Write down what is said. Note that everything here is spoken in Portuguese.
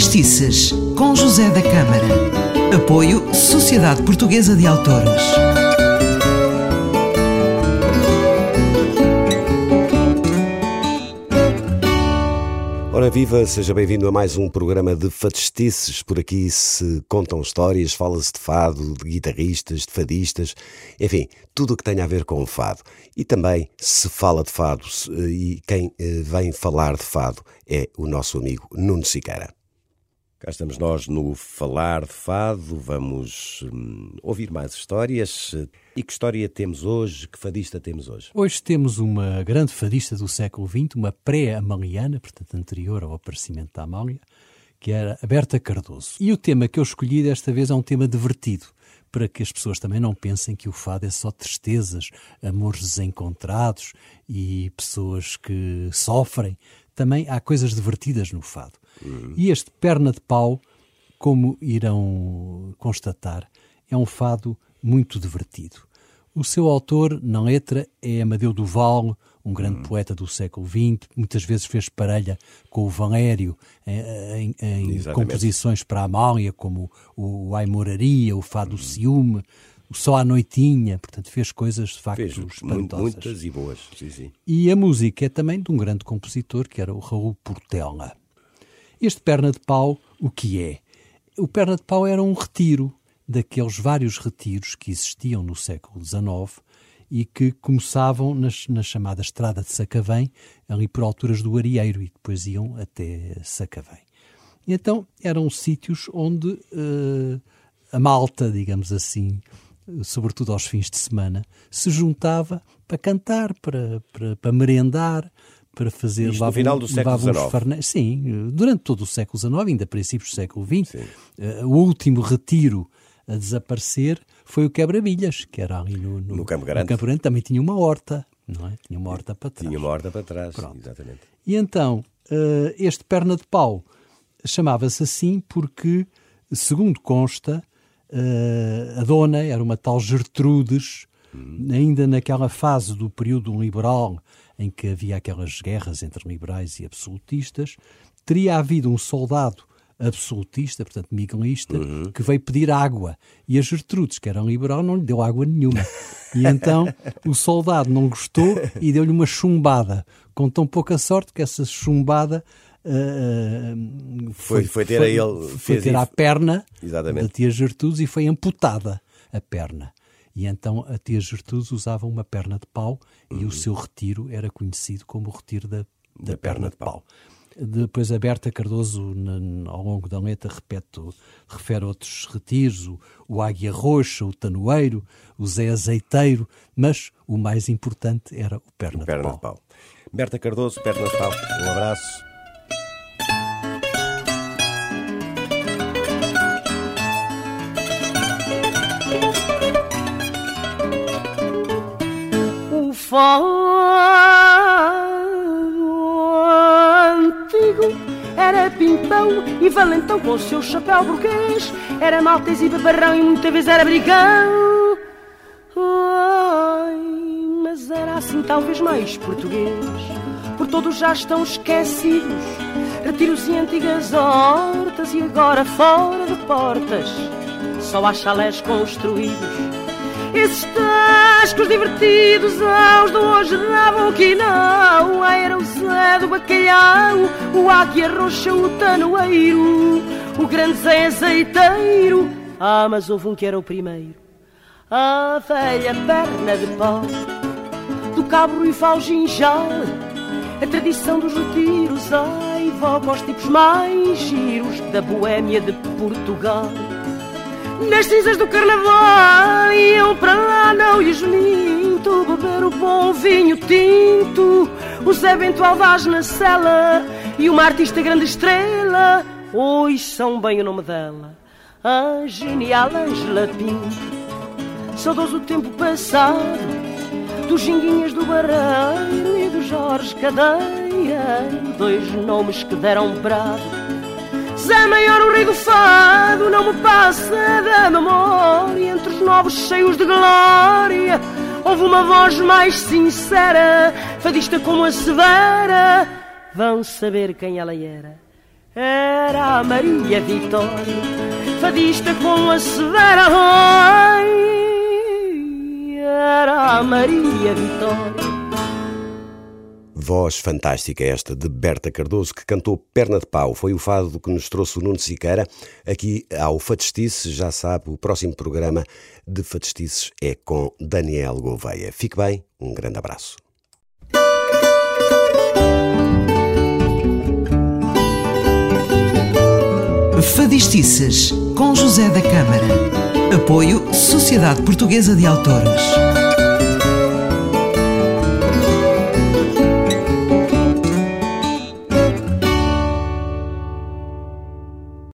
Fadistices, com José da Câmara. Apoio Sociedade Portuguesa de Autores. Ora viva, seja bem-vindo a mais um programa de fadistices. Por aqui se contam histórias, fala-se de fado, de guitarristas, de fadistas, enfim, tudo o que tenha a ver com o fado. E também se fala de fado e quem eh, vem falar de fado é o nosso amigo Nuno Siqueira. Cá estamos nós no Falar de Fado, vamos hum, ouvir mais histórias. E que história temos hoje? Que fadista temos hoje? Hoje temos uma grande fadista do século XX, uma pré-amaliana, portanto anterior ao aparecimento da Amália, que era a Berta Cardoso. E o tema que eu escolhi desta vez é um tema divertido, para que as pessoas também não pensem que o fado é só tristezas, amores desencontrados e pessoas que sofrem. Também há coisas divertidas no fado. Uhum. E este Perna de Pau, como irão constatar, é um fado muito divertido. O seu autor, na letra, é Amadeu Duval, um grande uhum. poeta do século XX, muitas vezes fez parelha com o Valério em, em, em composições para a Amália, como o Ai Moraria, o Fado uhum. Ciúme, o Só à Noitinha, portanto fez coisas de facto fez espantosas. Muitas e boas, sim, sim. E a música é também de um grande compositor, que era o Raul Portela. Este perna de pau, o que é? O perna de pau era um retiro daqueles vários retiros que existiam no século XIX e que começavam nas, na chamada Estrada de Sacavém, ali por alturas do Arieiro, e depois iam até Sacavém. E então eram sítios onde uh, a malta, digamos assim, sobretudo aos fins de semana, se juntava para cantar, para, para, para merendar, para fazer. Isto no final do século XIX. sim, durante todo o século XIX, ainda princípios do século XX. Uh, o último retiro a desaparecer foi o Quebra-Milhas, que era ali no, no, no Campo Grande. No Campo Grande também tinha uma horta, não é? Tinha uma horta para trás. Tinha uma horta para trás, Pronto. exatamente. E então, uh, este perna de pau chamava-se assim porque, segundo consta, uh, a dona era uma tal Gertrudes, hum. ainda naquela fase do período liberal em que havia aquelas guerras entre liberais e absolutistas, teria havido um soldado absolutista, portanto miguelista, uhum. que veio pedir água. E a Gertrudes, que era um liberal, não lhe deu água nenhuma. E então o soldado não gostou e deu-lhe uma chumbada, com tão pouca sorte que essa chumbada uh, foi, foi, ter, foi, a, ele, foi ter a perna Exatamente. da tia Gertrudes e foi amputada a perna. E então a tia Gertrudes usava uma perna de pau uhum. e o uhum. seu retiro era conhecido como o retiro da, da, da perna, perna, de pau. pau. Depois a Berta Cardoso, na, ao longo da letra, repete, refere outros retiros, o, o Águia Roxa, o Tanoeiro, o Zé Azeiteiro, mas o mais importante era o Perna, o perna de, pau. de Pau. Berta Cardoso, Perna de Pau, um abraço. O Era pimpão e valentão com o seu chapéu burguês. Era maltês e bebarrão e muita vez era brigão. Ai, mas era assim talvez mais português. Por todos já estão esquecidos. Retiros e antigas hortas e agora fora de portas. Só há chalés construídos esses tascos divertidos aos de hoje davam que não Era o Zé do Bacalhau, o Águia Roxa, o Tanoeiro O grande Zé Azeiteiro. Ah, mas houve um que era o primeiro. A velha perna de pau Do Cabo e Falginjal A tradição dos retiros Ai, volta aos tipos mais giros Da Boémia de Portugal nas cinzas do carnaval iam para lá, não lhes minto Beber o bom vinho tinto O Zé Bento na cela E uma artista grande estrela. Hoje são bem o nome dela A genial Angela Pinto. Saudoso o tempo passado Dos Ginguinhas do Barreiro E do Jorge Cadeia. Dois nomes que deram brado Zé Maior, o rei do fado, não me passa da memória. Entre os novos cheios de glória, houve uma voz mais sincera, fadista como a severa. Vão saber quem ela era. era a Maria Vitória, fadista com a severa mãe. Era a Maria Vitória. Voz fantástica esta de Berta Cardoso, que cantou Perna de Pau. Foi o fado que nos trouxe o Nuno Siqueira. Aqui ao Fatestices, já sabe, o próximo programa de Fatestices é com Daniel Gouveia. Fique bem, um grande abraço. Fadistices, com José da Câmara. Apoio Sociedade Portuguesa de Autores.